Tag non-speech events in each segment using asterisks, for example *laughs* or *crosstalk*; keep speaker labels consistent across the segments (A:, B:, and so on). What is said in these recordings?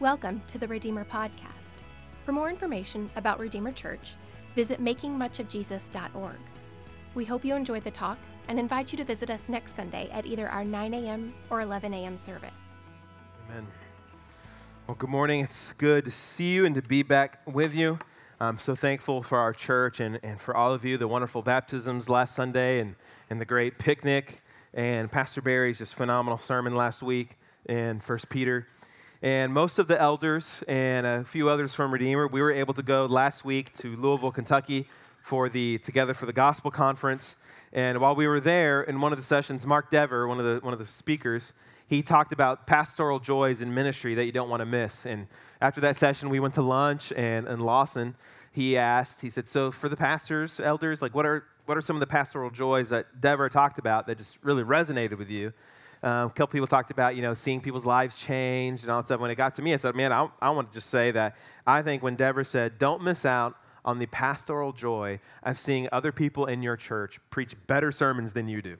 A: Welcome to the Redeemer Podcast. For more information about Redeemer Church, visit makingmuchofjesus.org. We hope you enjoy the talk and invite you to visit us next Sunday at either our 9 a.m. or 11 a.m. service.
B: Amen. Well, good morning. It's good to see you and to be back with you. I'm so thankful for our church and, and for all of you, the wonderful baptisms last Sunday and, and the great picnic, and Pastor Barry's just phenomenal sermon last week in First Peter. And most of the elders and a few others from Redeemer, we were able to go last week to Louisville, Kentucky for the Together for the Gospel conference. And while we were there, in one of the sessions, Mark Dever, one of the, one of the speakers, he talked about pastoral joys in ministry that you don't want to miss. And after that session, we went to lunch, and, and Lawson, he asked, he said, So for the pastors, elders, like what are, what are some of the pastoral joys that Dever talked about that just really resonated with you? Um, a couple people talked about, you know, seeing people's lives change and all that stuff. When it got to me, I said, man, I, I want to just say that I think when Deborah said, don't miss out on the pastoral joy of seeing other people in your church preach better sermons than you do.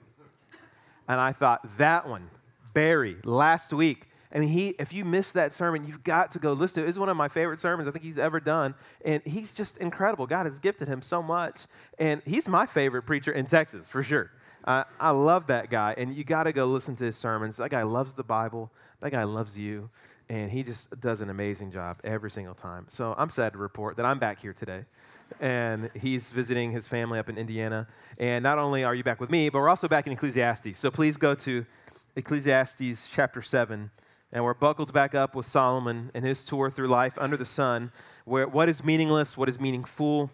B: And I thought, that one, Barry, last week, and he, if you missed that sermon, you've got to go listen to it. It's one of my favorite sermons I think he's ever done. And he's just incredible. God has gifted him so much. And he's my favorite preacher in Texas, for sure. Uh, I love that guy, and you got to go listen to his sermons. That guy loves the Bible. That guy loves you, and he just does an amazing job every single time. So I'm sad to report that I'm back here today, and he's visiting his family up in Indiana. And not only are you back with me, but we're also back in Ecclesiastes. So please go to Ecclesiastes chapter 7, and we're buckled back up with Solomon and his tour through life under the sun, where what is meaningless, what is meaningful,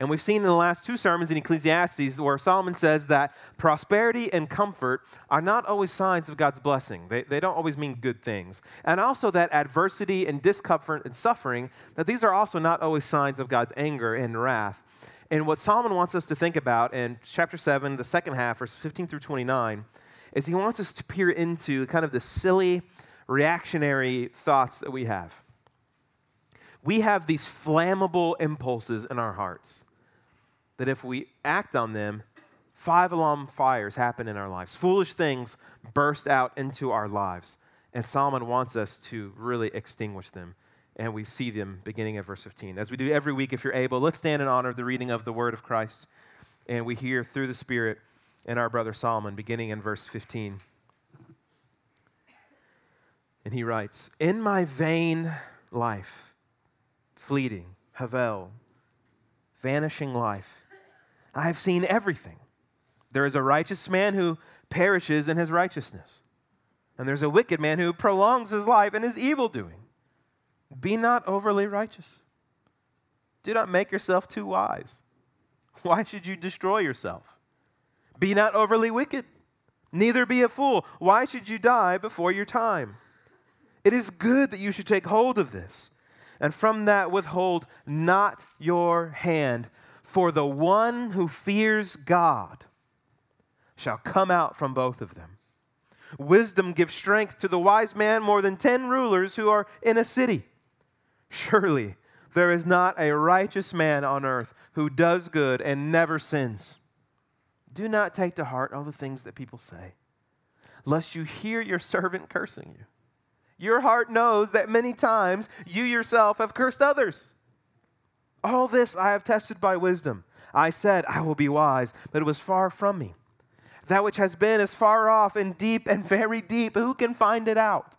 B: and we've seen in the last two sermons in Ecclesiastes where Solomon says that prosperity and comfort are not always signs of God's blessing. They, they don't always mean good things. And also that adversity and discomfort and suffering, that these are also not always signs of God's anger and wrath. And what Solomon wants us to think about in chapter 7, the second half, verses 15 through 29, is he wants us to peer into kind of the silly, reactionary thoughts that we have. We have these flammable impulses in our hearts that if we act on them, five alarm fires happen in our lives. Foolish things burst out into our lives. And Solomon wants us to really extinguish them. And we see them beginning at verse 15. As we do every week, if you're able, let's stand in honor of the reading of the word of Christ. And we hear through the Spirit in our brother Solomon, beginning in verse 15. And he writes In my vain life, fleeting, Havel, vanishing life, I have seen everything. There is a righteous man who perishes in his righteousness, and there's a wicked man who prolongs his life in his evil doing. Be not overly righteous. Do not make yourself too wise. Why should you destroy yourself? Be not overly wicked, neither be a fool. Why should you die before your time? It is good that you should take hold of this, and from that withhold not your hand for the one who fears God shall come out from both of them. Wisdom gives strength to the wise man more than ten rulers who are in a city. Surely there is not a righteous man on earth who does good and never sins. Do not take to heart all the things that people say, lest you hear your servant cursing you. Your heart knows that many times you yourself have cursed others. All this I have tested by wisdom. I said, I will be wise, but it was far from me. That which has been is far off and deep and very deep. Who can find it out?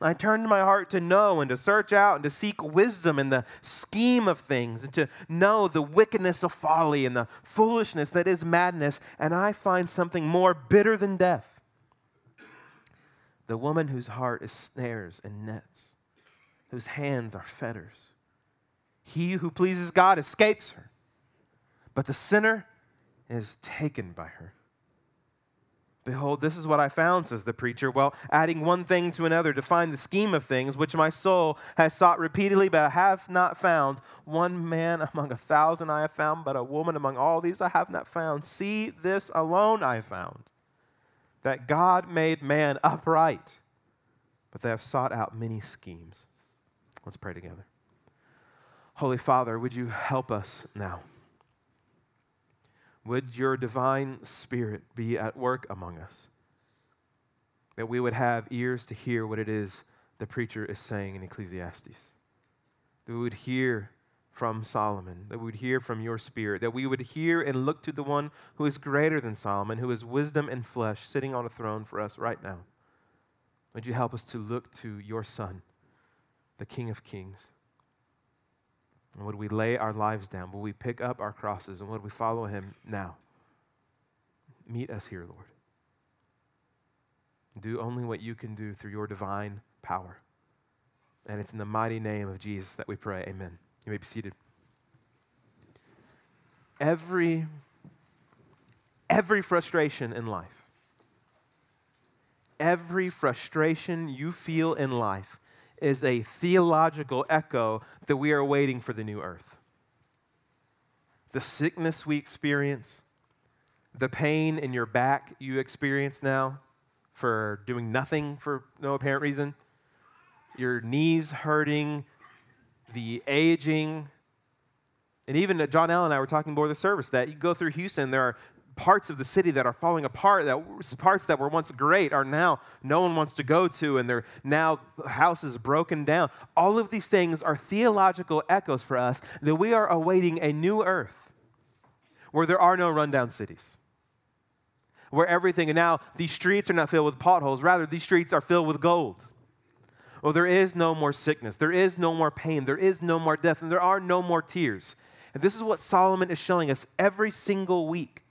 B: I turned my heart to know and to search out and to seek wisdom in the scheme of things and to know the wickedness of folly and the foolishness that is madness. And I find something more bitter than death the woman whose heart is snares and nets, whose hands are fetters. He who pleases God escapes her, but the sinner is taken by her. Behold, this is what I found, says the preacher. Well, adding one thing to another to find the scheme of things, which my soul has sought repeatedly, but I have not found. One man *laughs* among a thousand I have found, but a woman among all these I have not found. See, this alone I found that God made man upright, but they have sought out many schemes. Let's pray together. Holy Father, would you help us now? Would your divine spirit be at work among us? That we would have ears to hear what it is the preacher is saying in Ecclesiastes. That we would hear from Solomon, that we would hear from your spirit, that we would hear and look to the one who is greater than Solomon, who is wisdom and flesh, sitting on a throne for us right now. Would you help us to look to your Son, the King of Kings? And would we lay our lives down? Would we pick up our crosses? And would we follow him now? Meet us here, Lord. Do only what you can do through your divine power. And it's in the mighty name of Jesus that we pray. Amen. You may be seated. Every, every frustration in life, every frustration you feel in life is a theological echo that we are waiting for the new earth. The sickness we experience, the pain in your back you experience now for doing nothing for no apparent reason, your knees hurting, the aging, and even John Allen and I were talking before the service that you go through Houston, there are parts of the city that are falling apart, that parts that were once great are now no one wants to go to, and they're now houses broken down. All of these things are theological echoes for us that we are awaiting a new earth where there are no rundown cities where everything, and now these streets are not filled with potholes, rather, these streets are filled with gold. Well, there is no more sickness, there is no more pain, there is no more death, and there are no more tears. And this is what Solomon is showing us every single week.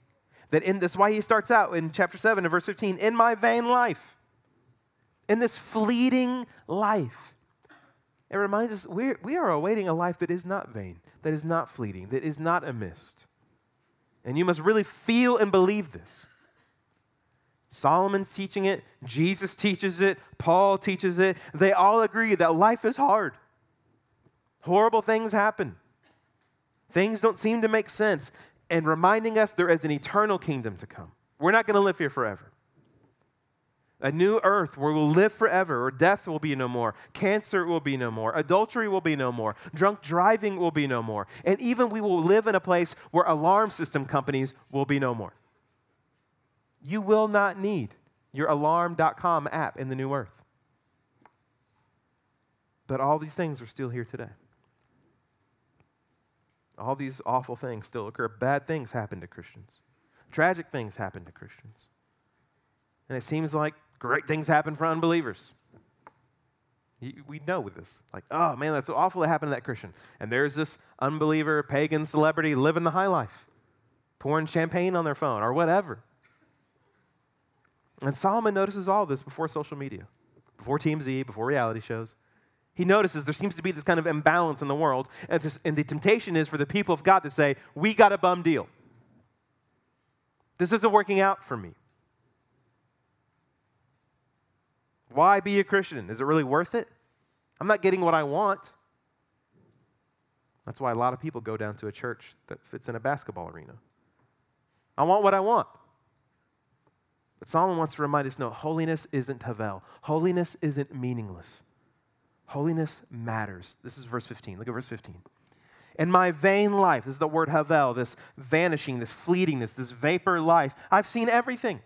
B: That in this, why he starts out in chapter 7 and verse 15, in my vain life, in this fleeting life. It reminds us we're, we are awaiting a life that is not vain, that is not fleeting, that is not a mist. And you must really feel and believe this. Solomon's teaching it, Jesus teaches it, Paul teaches it. They all agree that life is hard. Horrible things happen. Things don't seem to make sense. And reminding us there is an eternal kingdom to come. We're not going to live here forever. A new earth where we'll live forever, where death will be no more, cancer will be no more, adultery will be no more, drunk driving will be no more, and even we will live in a place where alarm system companies will be no more. You will not need your alarm.com app in the new earth. But all these things are still here today. All these awful things still occur. Bad things happen to Christians, tragic things happen to Christians. And it seems like great things happen for unbelievers. We know with this. Like, oh man, that's awful that happened to that Christian. And there's this unbeliever, pagan celebrity living the high life, pouring champagne on their phone or whatever. And Solomon notices all this before social media, before TMZ, before reality shows. He notices there seems to be this kind of imbalance in the world, and, this, and the temptation is for the people of God to say, We got a bum deal. This isn't working out for me. Why be a Christian? Is it really worth it? I'm not getting what I want. That's why a lot of people go down to a church that fits in a basketball arena. I want what I want. But Solomon wants to remind us no, holiness isn't Havel. Holiness isn't meaningless. Holiness matters. This is verse 15. Look at verse 15. In my vain life, this is the word Havel, this vanishing, this fleetingness, this vapor life, I've seen everything.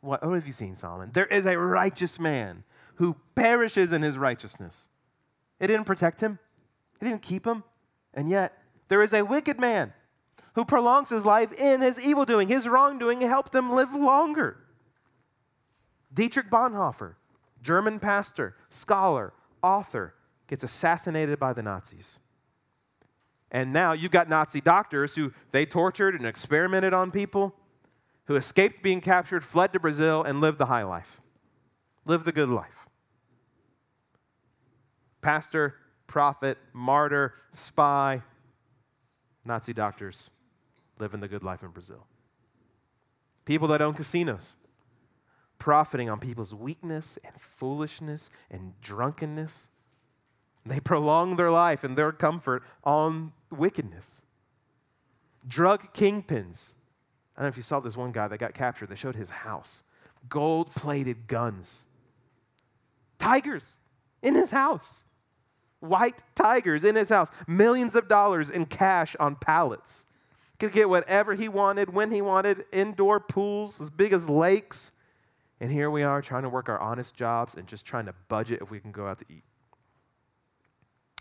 B: What, what have you seen, Solomon? There is a righteous man who perishes in his righteousness. It didn't protect him, it didn't keep him. And yet, there is a wicked man who prolongs his life in his evil doing. His wrongdoing helped him live longer. Dietrich Bonhoeffer, German pastor, scholar, author, gets assassinated by the Nazis. And now you've got Nazi doctors who they tortured and experimented on people, who escaped being captured, fled to Brazil, and lived the high life, lived the good life. Pastor, prophet, martyr, spy, Nazi doctors living the good life in Brazil. People that own casinos, profiting on people's weakness and foolishness and drunkenness. They prolong their life and their comfort on wickedness. Drug kingpins. I don't know if you saw this one guy that got captured. They showed his house. Gold plated guns. Tigers in his house. White tigers in his house. Millions of dollars in cash on pallets could get whatever he wanted, when he wanted, indoor pools as big as lakes. And here we are trying to work our honest jobs and just trying to budget if we can go out to eat.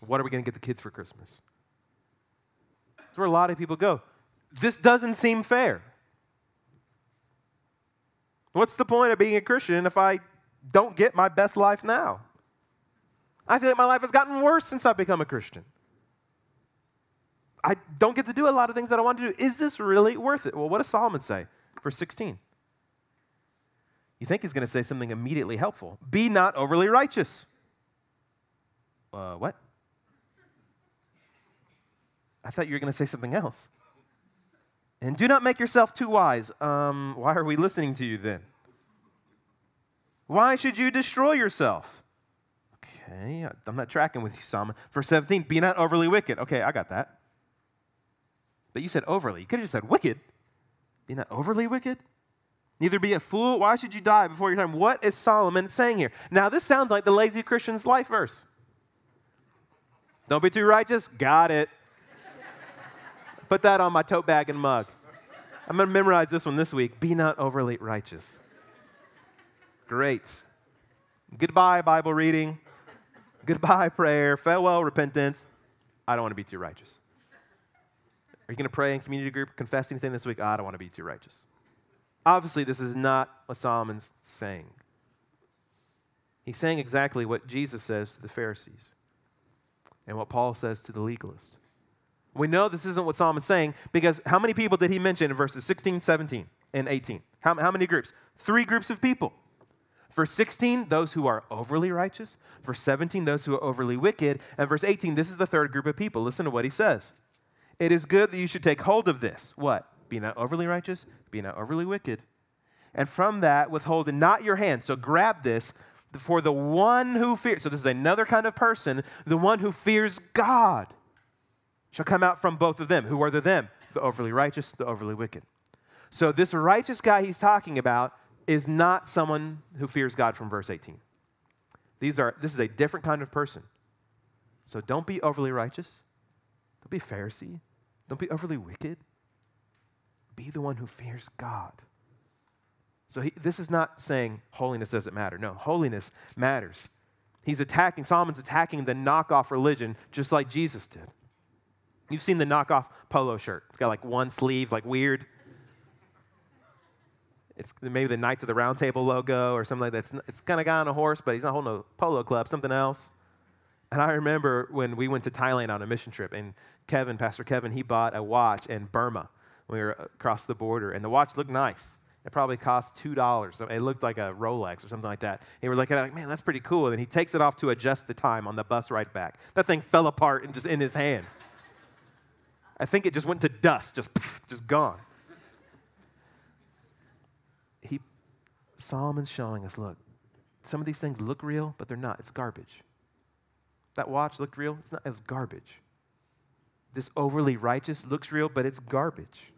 B: What are we going to get the kids for Christmas? That's where a lot of people go. This doesn't seem fair. What's the point of being a Christian if I don't get my best life now? I feel like my life has gotten worse since I've become a Christian. I don't get to do a lot of things that I want to do. Is this really worth it? Well, what does Solomon say? Verse 16. You think he's going to say something immediately helpful. Be not overly righteous. Uh, what? I thought you were going to say something else. And do not make yourself too wise. Um, why are we listening to you then? Why should you destroy yourself? Okay, I'm not tracking with you, Solomon. Verse 17, be not overly wicked. Okay, I got that. But you said overly. You could have just said wicked. Be not overly wicked. Neither be a fool. Why should you die before your time? What is Solomon saying here? Now, this sounds like the lazy Christian's life verse. Don't be too righteous. Got it. Put that on my tote bag and mug. I'm going to memorize this one this week. Be not overly righteous. Great. Goodbye, Bible reading. Goodbye, prayer. Farewell, repentance. I don't want to be too righteous. Are you going to pray in community group, confess anything this week? I don't want to be too righteous. Obviously, this is not what Solomon's saying. He's saying exactly what Jesus says to the Pharisees and what Paul says to the legalists. We know this isn't what Solomon's saying because how many people did he mention in verses 16, 17, and 18? How, how many groups? Three groups of people. Verse 16, those who are overly righteous. Verse 17, those who are overly wicked. And verse 18, this is the third group of people. Listen to what he says. It is good that you should take hold of this. What? Be not overly righteous, be not overly wicked. And from that, withhold not your hand. So grab this for the one who fears. So this is another kind of person, the one who fears God shall come out from both of them. Who are the them? The overly righteous, the overly wicked. So this righteous guy he's talking about is not someone who fears God from verse 18. These are, this is a different kind of person. So don't be overly righteous. Don't be Pharisee. Don't be overly wicked. Be the one who fears God. So he, this is not saying holiness doesn't matter. No, holiness matters. He's attacking, Solomon's attacking the knockoff religion just like Jesus did. You've seen the knockoff polo shirt. It's got like one sleeve, like weird. It's maybe the Knights of the Round Table logo or something like that. It's, it's kind of guy on a horse, but he's not holding a polo club, something else. And I remember when we went to Thailand on a mission trip, and Kevin, Pastor Kevin, he bought a watch in Burma we were across the border, and the watch looked nice. It probably cost two dollars. It looked like a Rolex or something like that. And we were looking at it like, man, that's pretty cool. And he takes it off to adjust the time on the bus right back. That thing fell apart and just in his hands. I think it just went to dust, just just gone. He Solomon's showing us, look, some of these things look real, but they're not. It's garbage. That watch looked real. It's not, it was garbage. This overly righteous looks real, but it's garbage.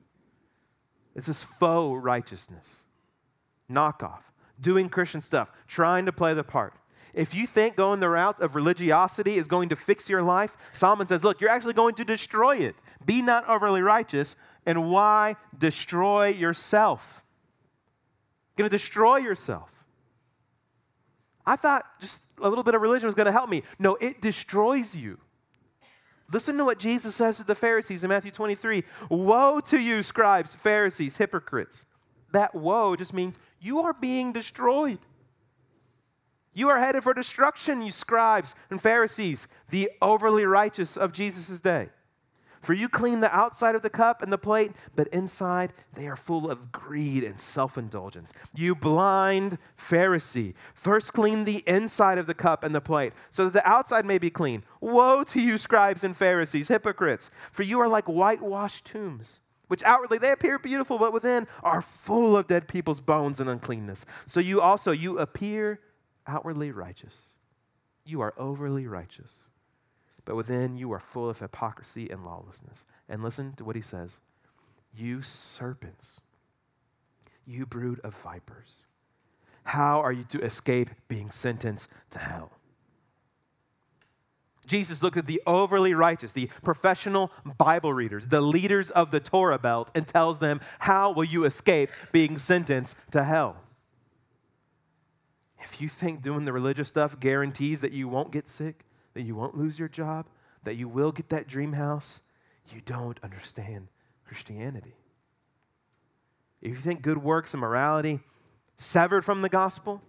B: It's this faux righteousness, knockoff, doing Christian stuff, trying to play the part. If you think going the route of religiosity is going to fix your life, Solomon says, look, you're actually going to destroy it. Be not overly righteous. And why destroy yourself? You're going to destroy yourself. I thought just a little bit of religion was going to help me. No, it destroys you. Listen to what Jesus says to the Pharisees in Matthew 23 Woe to you, scribes, Pharisees, hypocrites. That woe just means you are being destroyed. You are headed for destruction, you scribes and Pharisees, the overly righteous of Jesus' day. For you clean the outside of the cup and the plate, but inside they are full of greed and self indulgence. You blind Pharisee, first clean the inside of the cup and the plate, so that the outside may be clean. Woe to you, scribes and Pharisees, hypocrites, for you are like whitewashed tombs which outwardly they appear beautiful, but within are full of dead people's bones and uncleanness. So you also, you appear outwardly righteous. You are overly righteous but within you are full of hypocrisy and lawlessness. And listen to what he says You serpents, you brood of vipers, how are you to escape being sentenced to hell? Jesus looked at the overly righteous, the professional Bible readers, the leaders of the Torah belt, and tells them, How will you escape being sentenced to hell? If you think doing the religious stuff guarantees that you won't get sick, that you won't lose your job, that you will get that dream house, you don't understand Christianity. If you think good works and morality severed from the gospel,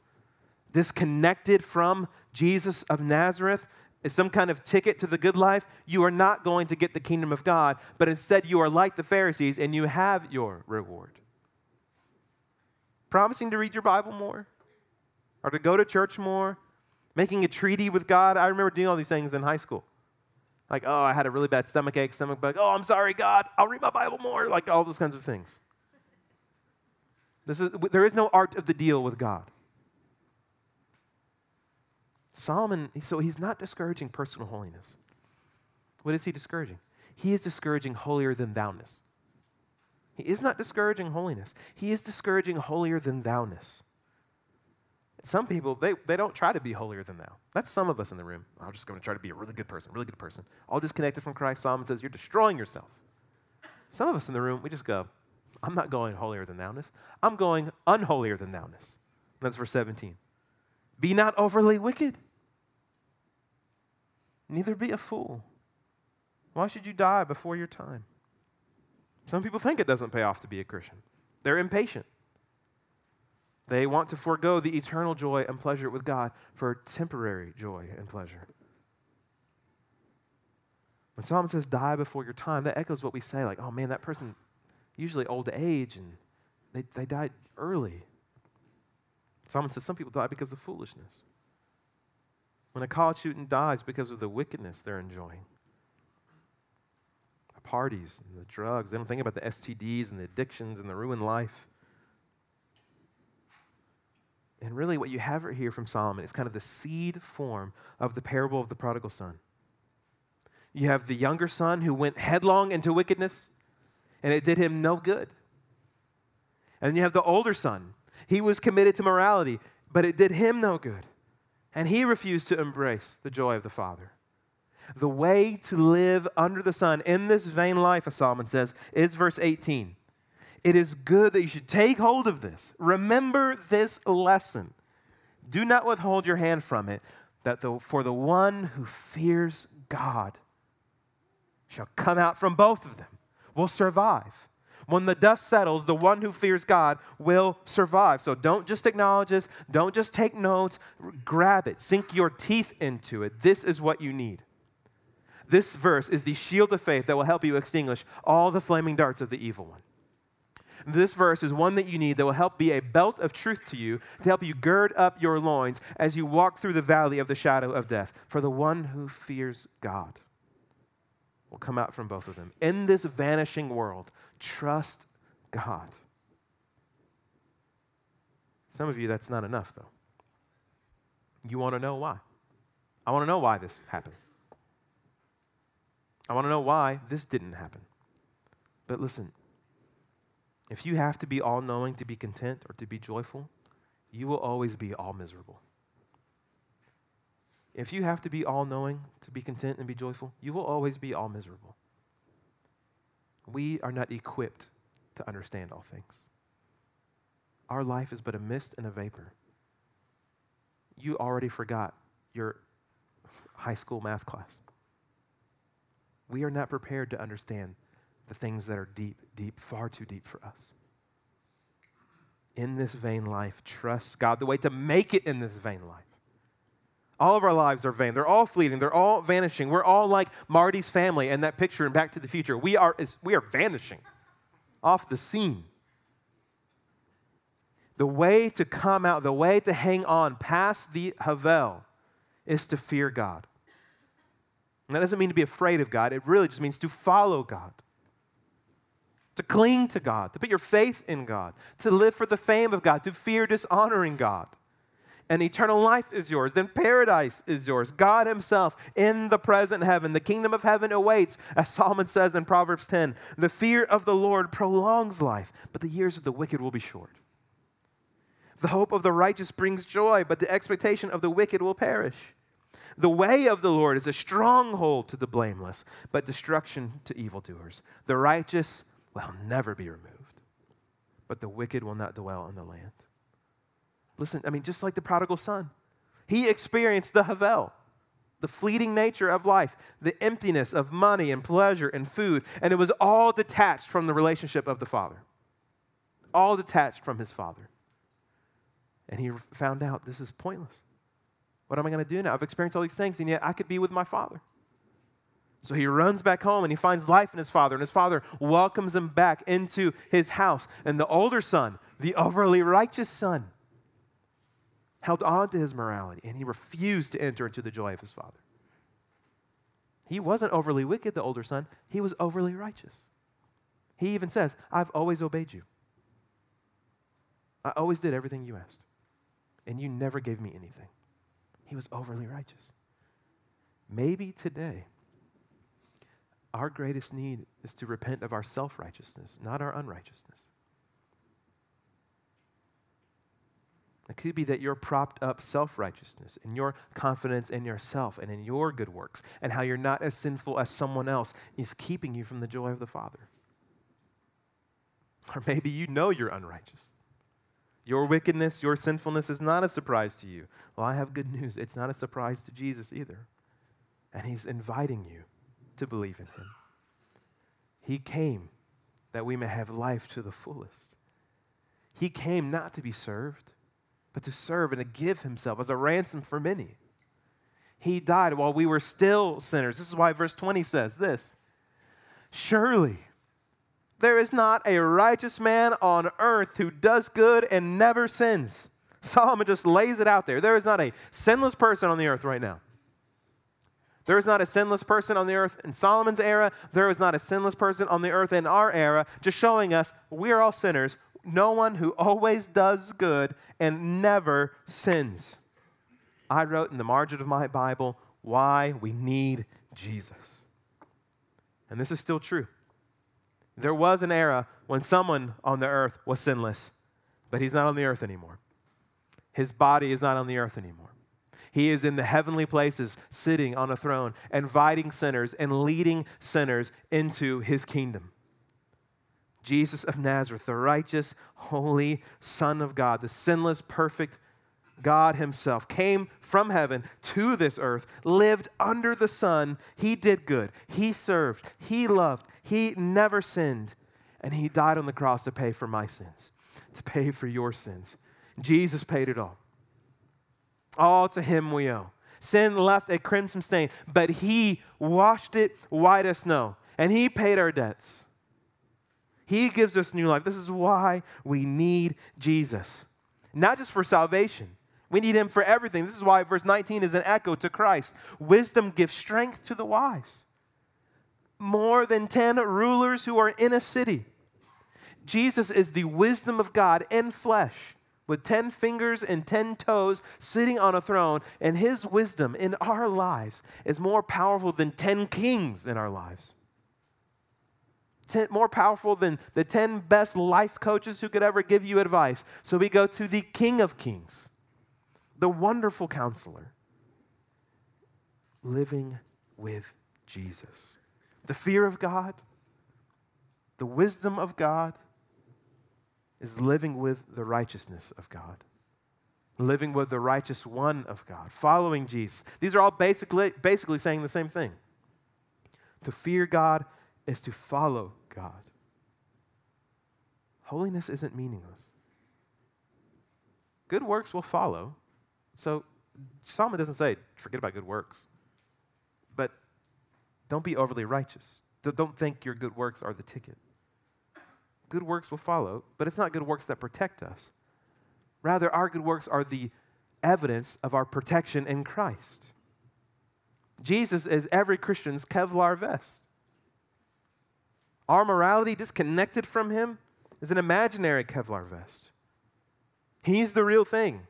B: disconnected from Jesus of Nazareth, is some kind of ticket to the good life, you are not going to get the kingdom of God, but instead you are like the Pharisees and you have your reward. Promising to read your Bible more or to go to church more, making a treaty with God. I remember doing all these things in high school. Like, oh, I had a really bad stomach ache, stomach bug. Oh, I'm sorry, God. I'll read my Bible more. Like all those kinds of things. This is, there is no art of the deal with God. Solomon, so he's not discouraging personal holiness. What is he discouraging? He is discouraging holier than thou-ness. He is not discouraging holiness. He is discouraging holier than thou-ness. Some people, they, they don't try to be holier than thou. That's some of us in the room. I'm just going to try to be a really good person, really good person. All disconnected from Christ. Solomon says, You're destroying yourself. Some of us in the room, we just go, I'm not going holier than thou-ness. I'm going unholier than thou-ness. That's verse 17. Be not overly wicked, neither be a fool. Why should you die before your time? Some people think it doesn't pay off to be a Christian. They're impatient. They want to forego the eternal joy and pleasure with God for temporary joy and pleasure. When Solomon says die before your time, that echoes what we say like, oh man, that person, usually old age, and they, they died early. Solomon says some people die because of foolishness. When a college student dies because of the wickedness they're enjoying, the parties and the drugs, they don't think about the STDs and the addictions and the ruined life. And really, what you have here from Solomon is kind of the seed form of the parable of the prodigal son. You have the younger son who went headlong into wickedness, and it did him no good. And you have the older son. He was committed to morality, but it did him no good. And he refused to embrace the joy of the Father. The way to live under the sun in this vain life, as Solomon says, is verse 18 it is good that you should take hold of this. Remember this lesson. Do not withhold your hand from it, that the, for the one who fears God shall come out from both of them, will survive. When the dust settles, the one who fears God will survive. So don't just acknowledge this, don't just take notes, grab it, sink your teeth into it. This is what you need. This verse is the shield of faith that will help you extinguish all the flaming darts of the evil one. This verse is one that you need that will help be a belt of truth to you to help you gird up your loins as you walk through the valley of the shadow of death. For the one who fears God will come out from both of them. In this vanishing world, trust God. Some of you, that's not enough, though. You want to know why. I want to know why this happened. I want to know why this didn't happen. But listen, if you have to be all knowing to be content or to be joyful, you will always be all miserable. If you have to be all knowing to be content and be joyful, you will always be all miserable. We are not equipped to understand all things. Our life is but a mist and a vapor. You already forgot your high school math class. We are not prepared to understand the things that are deep, deep, far too deep for us. In this vain life, trust God, the way to make it in this vain life. All of our lives are vain. They're all fleeting. They're all vanishing. We're all like Marty's family and that picture in Back to the Future. We are, we are vanishing off the scene. The way to come out, the way to hang on past the Havel is to fear God. And that doesn't mean to be afraid of God, it really just means to follow God to cling to God, to put your faith in God, to live for the fame of God, to fear dishonoring God. And eternal life is yours. Then paradise is yours. God Himself in the present heaven. The kingdom of heaven awaits, as Solomon says in Proverbs 10. The fear of the Lord prolongs life, but the years of the wicked will be short. The hope of the righteous brings joy, but the expectation of the wicked will perish. The way of the Lord is a stronghold to the blameless, but destruction to evildoers. The righteous will never be removed, but the wicked will not dwell in the land. Listen, I mean, just like the prodigal son, he experienced the Havel, the fleeting nature of life, the emptiness of money and pleasure and food, and it was all detached from the relationship of the Father, all detached from his Father. And he found out this is pointless. What am I going to do now? I've experienced all these things, and yet I could be with my Father. So he runs back home and he finds life in his father, and his father welcomes him back into his house. And the older son, the overly righteous son, held on to his morality and he refused to enter into the joy of his father. He wasn't overly wicked, the older son, he was overly righteous. He even says, I've always obeyed you. I always did everything you asked, and you never gave me anything. He was overly righteous. Maybe today, our greatest need is to repent of our self righteousness, not our unrighteousness. It could be that you're propped up self righteousness and your confidence in yourself and in your good works and how you're not as sinful as someone else is keeping you from the joy of the Father. Or maybe you know you're unrighteous. Your wickedness, your sinfulness is not a surprise to you. Well, I have good news. It's not a surprise to Jesus either. And He's inviting you to believe in Him. He came that we may have life to the fullest. He came not to be served, but to serve and to give himself as a ransom for many. He died while we were still sinners. This is why verse 20 says this Surely there is not a righteous man on earth who does good and never sins. Solomon just lays it out there. There is not a sinless person on the earth right now. There is not a sinless person on the earth in Solomon's era. There is not a sinless person on the earth in our era, just showing us we are all sinners no one who always does good and never sins. I wrote in the margin of my Bible why we need Jesus. And this is still true. There was an era when someone on the earth was sinless, but he's not on the earth anymore. His body is not on the earth anymore. He is in the heavenly places, sitting on a throne, inviting sinners and leading sinners into his kingdom. Jesus of Nazareth, the righteous, holy Son of God, the sinless, perfect God Himself, came from heaven to this earth, lived under the sun. He did good. He served. He loved. He never sinned. And He died on the cross to pay for my sins, to pay for your sins. Jesus paid it all. All to Him we owe. Sin left a crimson stain, but He washed it white as snow, and He paid our debts. He gives us new life. This is why we need Jesus, not just for salvation. We need him for everything. This is why verse 19 is an echo to Christ. Wisdom gives strength to the wise. More than 10 rulers who are in a city. Jesus is the wisdom of God in flesh, with 10 fingers and 10 toes sitting on a throne, and his wisdom in our lives is more powerful than 10 kings in our lives ten, more powerful than the 10 best life coaches who could ever give you advice. So we go to the King of Kings, the wonderful counselor, living with Jesus. The fear of God, the wisdom of God is living with the righteousness of God. Living with the righteous one of God, following Jesus. These are all basically, basically saying the same thing. To fear God is to follow God. Holiness isn't meaningless. Good works will follow. So Solomon doesn't say, forget about good works. But don't be overly righteous. Don't think your good works are the ticket. Good works will follow, but it's not good works that protect us. Rather, our good works are the evidence of our protection in Christ. Jesus is every Christian's Kevlar vest. Our morality disconnected from Him is an imaginary Kevlar vest. He's the real thing.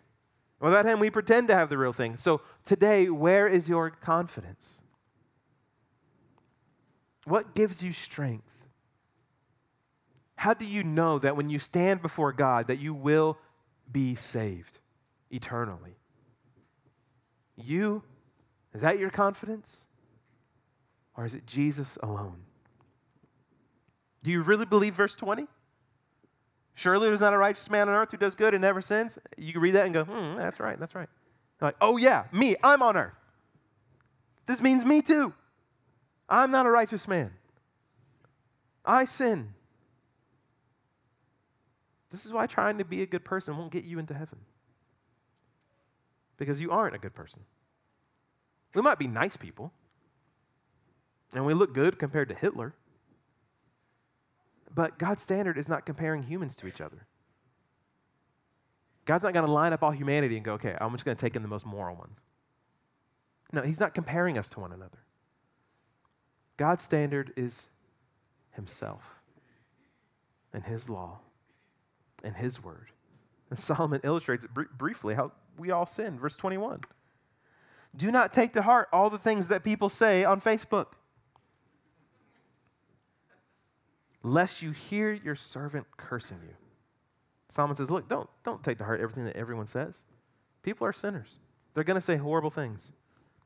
B: Without Him, we pretend to have the real thing. So today, where is your confidence? What gives you strength? How do you know that when you stand before God that you will be saved eternally? You, is that your confidence? Or is it Jesus alone? Do you really believe verse 20? Surely there's not a righteous man on earth who does good and never sins. You can read that and go, hmm, that's right, that's right. like, oh yeah, me, I'm on earth. This means me too. I'm not a righteous man. I sin. This is why trying to be a good person won't get you into heaven. Because you aren't a good person. We might be nice people, and we look good compared to Hitler. But God's standard is not comparing humans to each other. God's not going to line up all humanity and go, okay, I'm just going to take in the most moral ones. No, He's not comparing us to one another. God's standard is Himself and His law and His word. And Solomon illustrates it br- briefly how we all sin. Verse 21. Do not take to heart all the things that people say on Facebook, lest you hear your servant cursing you. Solomon says, Look, don't, don't take to heart everything that everyone says. People are sinners. They're going to say horrible things,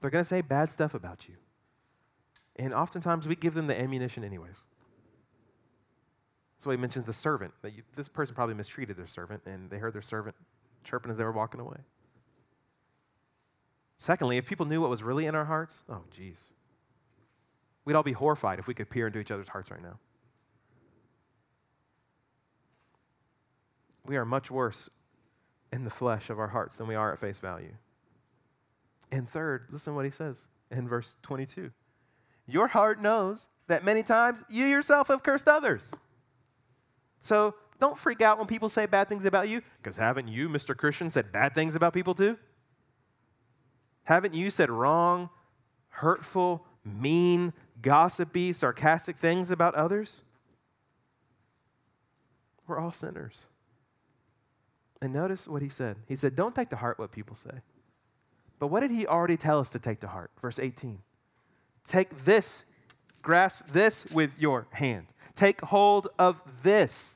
B: they're going to say bad stuff about you. And oftentimes we give them the ammunition, anyways. Why he mentions the servant. That you, this person probably mistreated their servant, and they heard their servant chirping as they were walking away. Secondly, if people knew what was really in our hearts, oh, geez. We'd all be horrified if we could peer into each other's hearts right now. We are much worse in the flesh of our hearts than we are at face value. And third, listen to what he says in verse 22. Your heart knows that many times you yourself have cursed others. So don't freak out when people say bad things about you, because haven't you, Mr. Christian, said bad things about people too? Haven't you said wrong, hurtful, mean, gossipy, sarcastic things about others? We're all sinners. And notice what he said. He said, Don't take to heart what people say. But what did he already tell us to take to heart? Verse 18. Take this, grasp this with your hand. Take hold of this.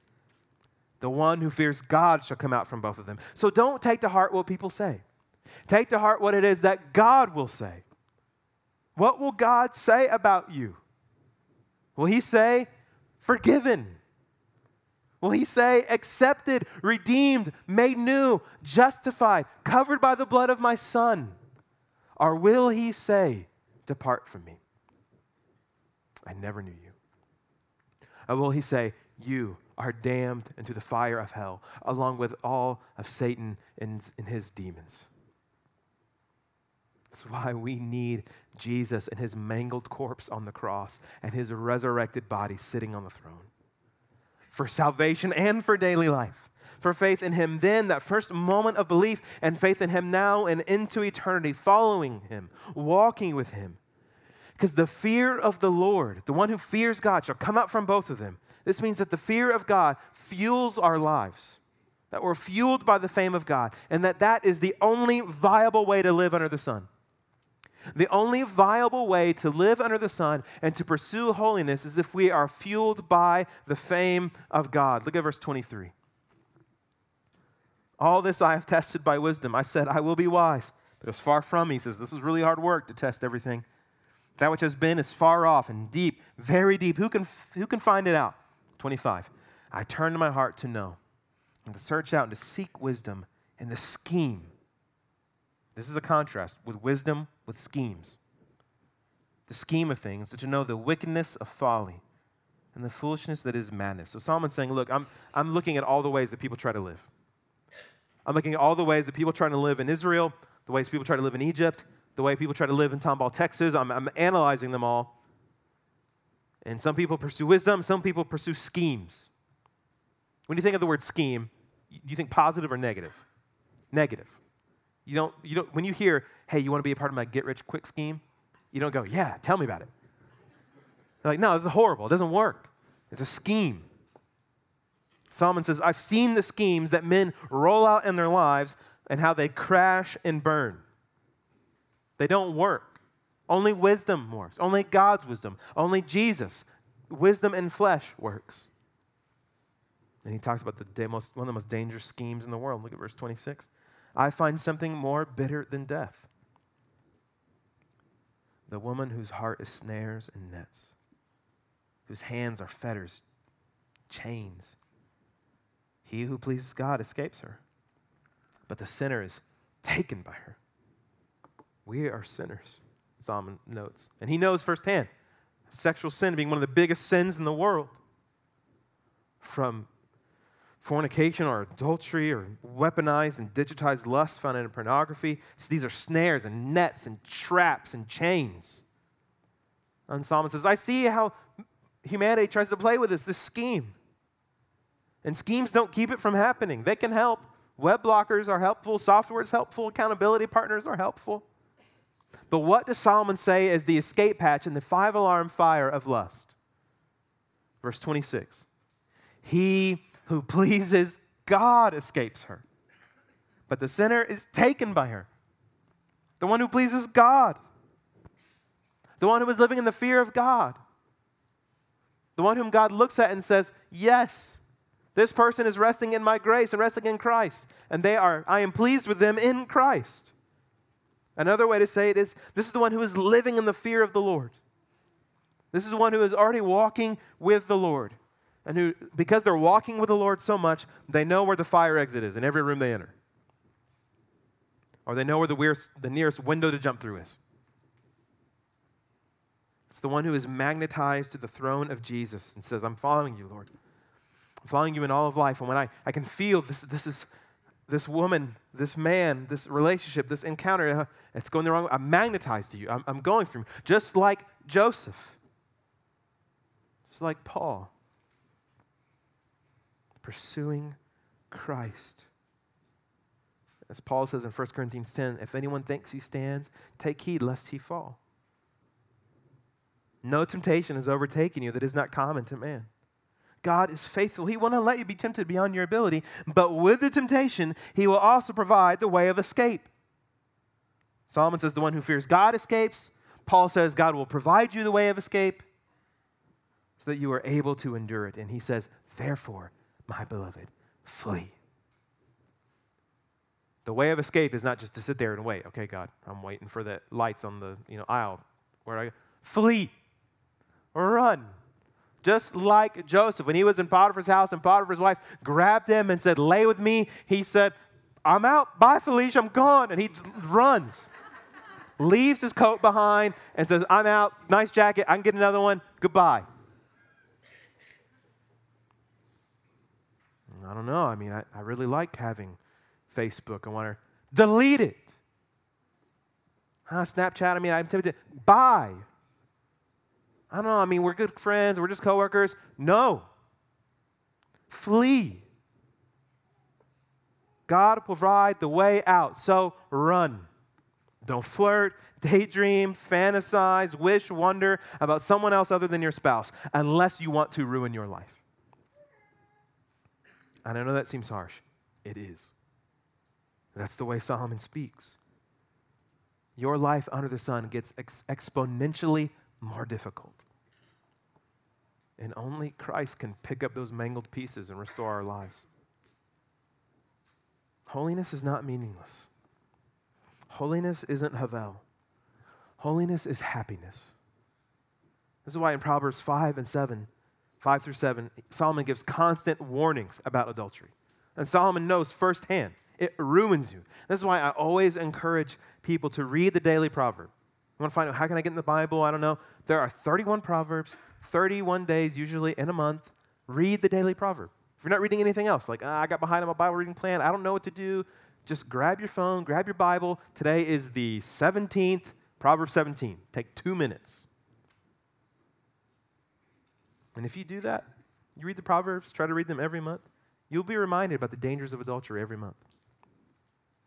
B: The one who fears God shall come out from both of them. So don't take to heart what people say. Take to heart what it is that God will say. What will God say about you? Will He say, forgiven? Will He say, accepted, redeemed, made new, justified, covered by the blood of my Son? Or will He say, depart from me? I never knew you. Or will He say, you are damned into the fire of hell, along with all of Satan and, and his demons? That's why we need Jesus and his mangled corpse on the cross and his resurrected body sitting on the throne. For salvation and for daily life. For faith in him then, that first moment of belief, and faith in him now and into eternity, following him, walking with him. Because the fear of the Lord, the one who fears God, shall come out from both of them. This means that the fear of God fuels our lives that we're fueled by the fame of God, and that that is the only viable way to live under the sun. The only viable way to live under the sun and to pursue holiness is if we are fueled by the fame of God. Look at verse 23. All this I have tested by wisdom. I said, I will be wise. But it was far from me. He says, This is really hard work to test everything. That which has been is far off and deep, very deep. Who can, who can find it out? 25. I turned my heart to know and to search out and to seek wisdom and the scheme this is a contrast with wisdom, with schemes. The scheme of things, that to know the wickedness of folly and the foolishness that is madness. So Solomon's saying, look, I'm, I'm looking at all the ways that people try to live. I'm looking at all the ways that people try to live in Israel, the ways people try to live in Egypt, the way people try to live in Tomball, Texas. I'm, I'm analyzing them all. And some people pursue wisdom, some people pursue schemes. When you think of the word scheme, do you think positive or negative? Negative. You don't, you don't, when you hear, hey, you want to be a part of my get rich quick scheme, you don't go, yeah, tell me about it. They're like, no, this is horrible. It doesn't work. It's a scheme. Solomon says, I've seen the schemes that men roll out in their lives and how they crash and burn. They don't work. Only wisdom works. Only God's wisdom. Only Jesus. Wisdom in flesh works. And he talks about the most, one of the most dangerous schemes in the world. Look at verse 26. I find something more bitter than death the woman whose heart is snares and nets, whose hands are fetters, chains. He who pleases God escapes her, but the sinner is taken by her. We are sinners, Solomon notes. And he knows firsthand sexual sin being one of the biggest sins in the world. From fornication or adultery or weaponized and digitized lust found in pornography. So these are snares and nets and traps and chains. And Solomon says, I see how humanity tries to play with this, this scheme. And schemes don't keep it from happening. They can help. Web blockers are helpful, software is helpful, accountability partners are helpful. But what does Solomon say is the escape hatch in the five alarm fire of lust? Verse 26 He who *laughs* pleases God escapes her, but the sinner is taken by her. The one who pleases God, the one who is living in the fear of God, the one whom God looks at and says, Yes, this person is resting in my grace and resting in Christ, and they are, I am pleased with them in Christ. Another way to say it is this is the one who is living in the fear of the Lord. This is the one who is already walking with the Lord. And who, because they're walking with the Lord so much, they know where the fire exit is in every room they enter. Or they know where the, nearest, the nearest window to jump through is. It's the one who is magnetized to the throne of Jesus and says, I'm following you, Lord. I'm following you in all of life. And when I, I can feel this, this is this woman, this man, this relationship, this encounter, uh, it's going the wrong way. I'm magnetized to you. I'm, I'm going from you. Just like Joseph, just like Paul, pursuing Christ. As Paul says in 1 Corinthians 10, if anyone thinks he stands, take heed lest he fall. No temptation has overtaken you that is not common to man. God is faithful. He will not let you be tempted beyond your ability, but with the temptation, He will also provide the way of escape. Solomon says the one who fears God escapes. Paul says God will provide you the way of escape so that you are able to endure it. And he says, therefore, my beloved, flee. The way of escape is not just to sit there and wait. Okay, God, I'm waiting for the lights on the you know aisle. Where I go? Flee. Run. Just like Joseph, when he was in Potiphar's house and Potiphar's wife grabbed him and said, Lay with me, he said, I'm out. Bye, Felicia, I'm gone. And he runs, leaves his coat behind, and says, I'm out. Nice jacket. I can get another one. Goodbye. I don't know. I mean, I, I really like having Facebook. I want to delete it. Huh, Snapchat, I mean, I'm tempted. Bye. I don't know. I mean, we're good friends. We're just coworkers. No. Flee. God will provide the way out. So run. Don't flirt, daydream, fantasize, wish, wonder about someone else other than your spouse unless you want to ruin your life. And I know that seems harsh. It is. That's the way Solomon speaks. Your life under the sun gets ex- exponentially more difficult. And only Christ can pick up those mangled pieces and restore our lives. Holiness is not meaningless. Holiness isn't Havel. Holiness is happiness. This is why in Proverbs 5 and 7, 5 through 7, Solomon gives constant warnings about adultery. And Solomon knows firsthand it ruins you. This is why I always encourage people to read the daily proverb. Want to find out how can I get in the Bible? I don't know. There are 31 proverbs, 31 days usually in a month. Read the daily proverb. If you're not reading anything else, like ah, I got behind on my Bible reading plan, I don't know what to do, just grab your phone, grab your Bible. Today is the 17th, Proverbs 17. Take two minutes. And if you do that, you read the Proverbs, try to read them every month, you'll be reminded about the dangers of adultery every month.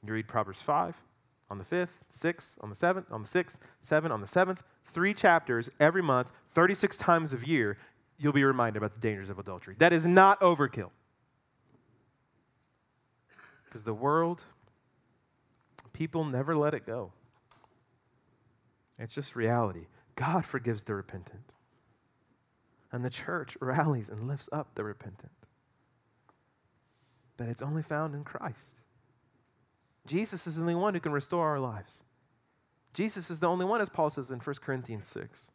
B: You read Proverbs 5 on the 5th, 6th, on the 7th, on the 6th, 7 on the 7th, three chapters every month, 36 times a year, you'll be reminded about the dangers of adultery. That is not overkill. Because the world, people never let it go. It's just reality. God forgives the repentant. And the church *laughs* rallies and lifts up the repentant. But it's only found in Christ. Jesus is the only one who can restore our lives. Jesus is the only one, as Paul says in 1 Corinthians 6,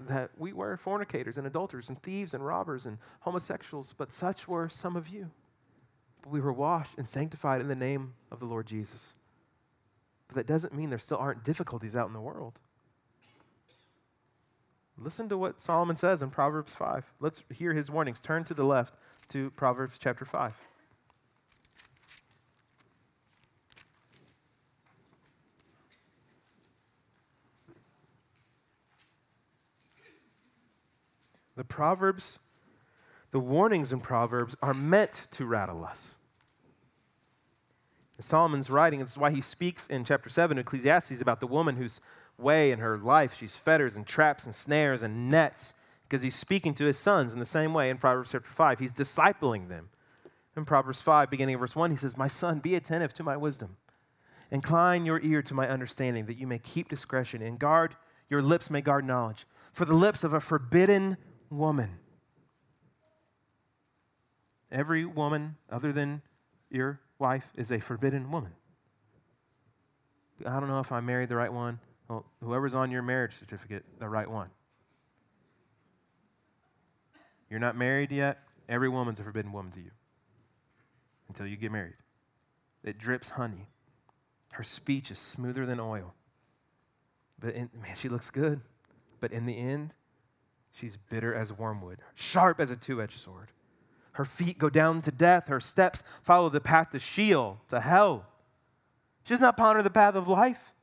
B: that we were fornicators and adulterers and thieves and robbers and homosexuals, but such were some of you. but we were washed and sanctified in the name of the Lord Jesus. But that doesn't mean there still aren't difficulties out in the world. Listen to what Solomon says in Proverbs 5. Let's hear his warnings. Turn to the left to Proverbs chapter 5. The Proverbs, the warnings in Proverbs are meant to rattle us. Solomon's writing, this is why he speaks in chapter 7 of Ecclesiastes about the woman whose way in her life she's fetters and traps and snares and nets, because he's speaking to his sons in the same way in Proverbs chapter 5. He's discipling them. In Proverbs 5, beginning of verse 1, he says, My son, be attentive to my wisdom. Incline your ear to my understanding, that you may keep discretion, and guard your lips may guard knowledge. For the lips of a forbidden woman. Every woman other than your wife is a forbidden woman. I don't know if I married the right one. Well, whoever's on your marriage certificate, the right one. You're not married yet, every woman's a forbidden woman to you until you get married. It drips honey. Her speech is smoother than oil. But in, man, she looks good. But in the end, she's bitter as wormwood, sharp as a two edged sword. Her feet go down to death. Her steps follow the path to Sheol, to hell. She does not ponder the path of life.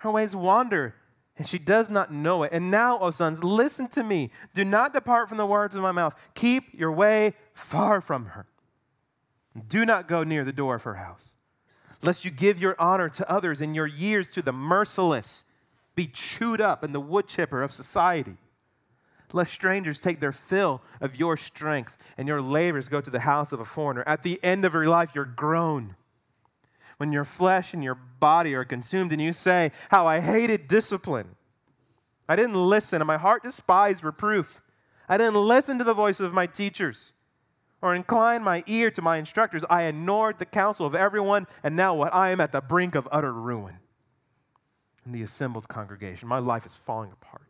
B: Her ways wander, and she does not know it. And now, O sons, listen to me. Do not depart from the words of my mouth. Keep your way far from her. Do not go near the door of her house, lest you give your honor to others and your years to the merciless, be chewed up in the wood chipper of society lest strangers take their fill of your strength and your labors go to the house of a foreigner. At the end of your life, you're grown. When your flesh and your body are consumed, and you say, How I hated discipline. I didn't listen, and my heart despised reproof. I didn't listen to the voice of my teachers or incline my ear to my instructors. I ignored the counsel of everyone, and now what? I am at the brink of utter ruin. In the assembled congregation, my life is falling apart.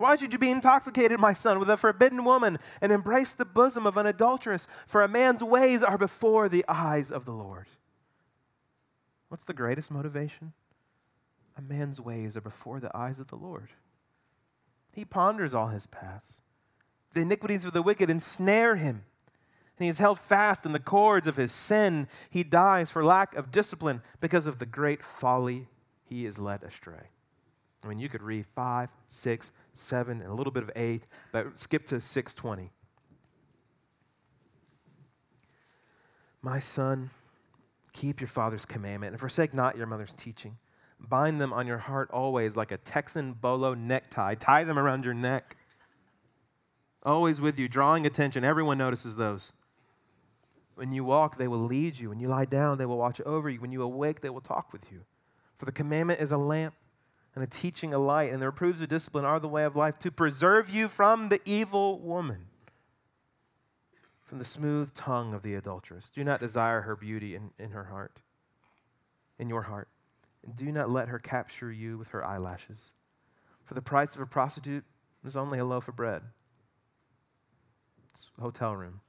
B: why should you be intoxicated, my son, with a forbidden woman and embrace the bosom of an adulteress? For a man's ways are before the eyes of the Lord. What's the greatest motivation? A man's ways are before the eyes of the Lord. He ponders all his paths. The iniquities of the wicked ensnare him, and he is held fast in the cords of his sin. He dies for lack of discipline because of the great folly he is led astray. I mean, you could read five, six, 7, and a little bit of 8, but skip to 620. My son, keep your father's commandment and forsake not your mother's teaching. Bind them on your heart always like a Texan bolo necktie. Tie them around your neck. Always with you, drawing attention. Everyone notices those. When you walk, they will lead you. When you lie down, they will watch over you. When you awake, they will talk with you. For the commandment is a lamp and a teaching a light, and the reproofs of discipline are the way of life to preserve you from the evil woman, from the smooth tongue of the adulteress. Do not desire her beauty in, in her heart, in your heart. And do not let her capture you with her eyelashes. For the price of a prostitute is only a loaf of bread. It's a hotel room.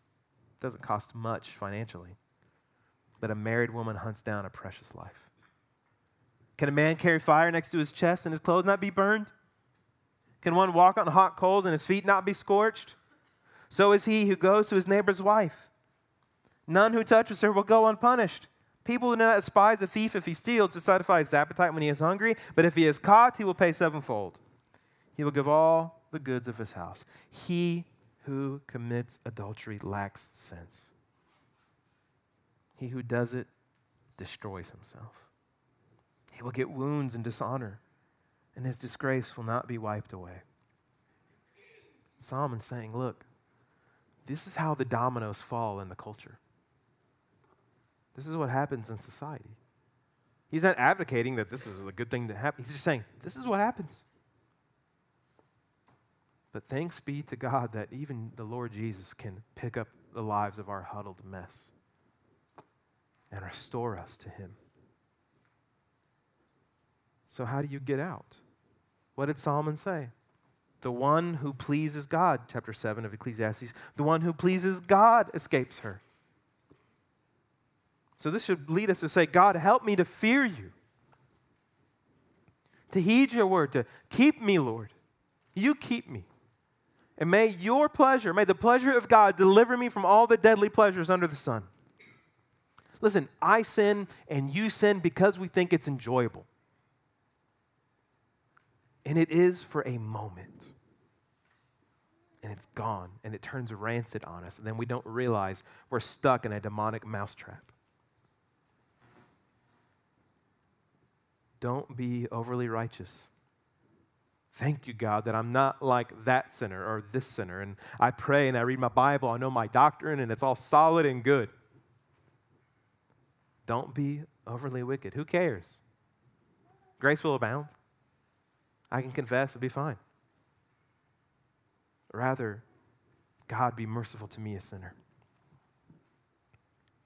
B: It doesn't cost much financially. But a married woman hunts down a precious life. Can a man carry fire next to his chest and his clothes not be burned? Can one walk on hot coals and his feet not be scorched? So is he who goes to his neighbor's wife. None who touches her will go unpunished. People do not despise a thief if he steals to satisfy his appetite when he is hungry, but if he is caught, he will pay sevenfold. He will give all the goods of his house. He who commits adultery lacks sense. He who does it destroys himself. He will get wounds and dishonor, and his disgrace will not be wiped away. Solomon's saying, Look, this is how the dominoes fall in the culture. This is what happens in society. He's not advocating that this is a good thing to happen. He's just saying, this is what happens. But thanks be to God that even the Lord Jesus can pick up the lives of our huddled mess and restore us to Him. So, how do you get out? What did Solomon say? The one who pleases God, chapter 7 of Ecclesiastes, the one who pleases God escapes her. So, this should lead us to say, God, help me to fear you, to heed your word, to keep me, Lord. You keep me. And may your pleasure, may the pleasure of God deliver me from all the deadly pleasures under the sun. Listen, I sin and you sin because we think it's enjoyable. And it is for a moment. And it's gone and it turns rancid on us. And then we don't realize we're stuck in a demonic mousetrap. Don't be overly righteous. Thank you, God, that I'm not like that sinner or this sinner. And I pray and I read my Bible, I know my doctrine, and it's all solid and good. Don't be overly wicked. Who cares? Grace will abound. I can confess, it'll be fine. Rather, God, be merciful to me, a sinner.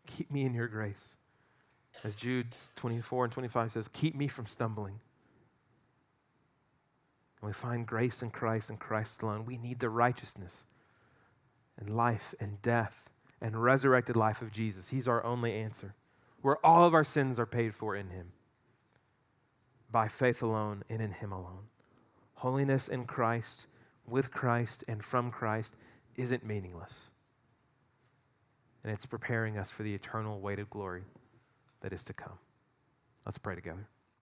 B: Keep me in your grace. As Jude 24 and 25 says, keep me from stumbling. And we find grace in Christ and Christ alone. We need the righteousness and life and death and resurrected life of Jesus. He's our only answer, where all of our sins are paid for in Him by faith alone and in Him alone. Holiness in Christ, with Christ, and from Christ isn't meaningless. And it's preparing us for the eternal weight of glory that is to come. Let's pray together.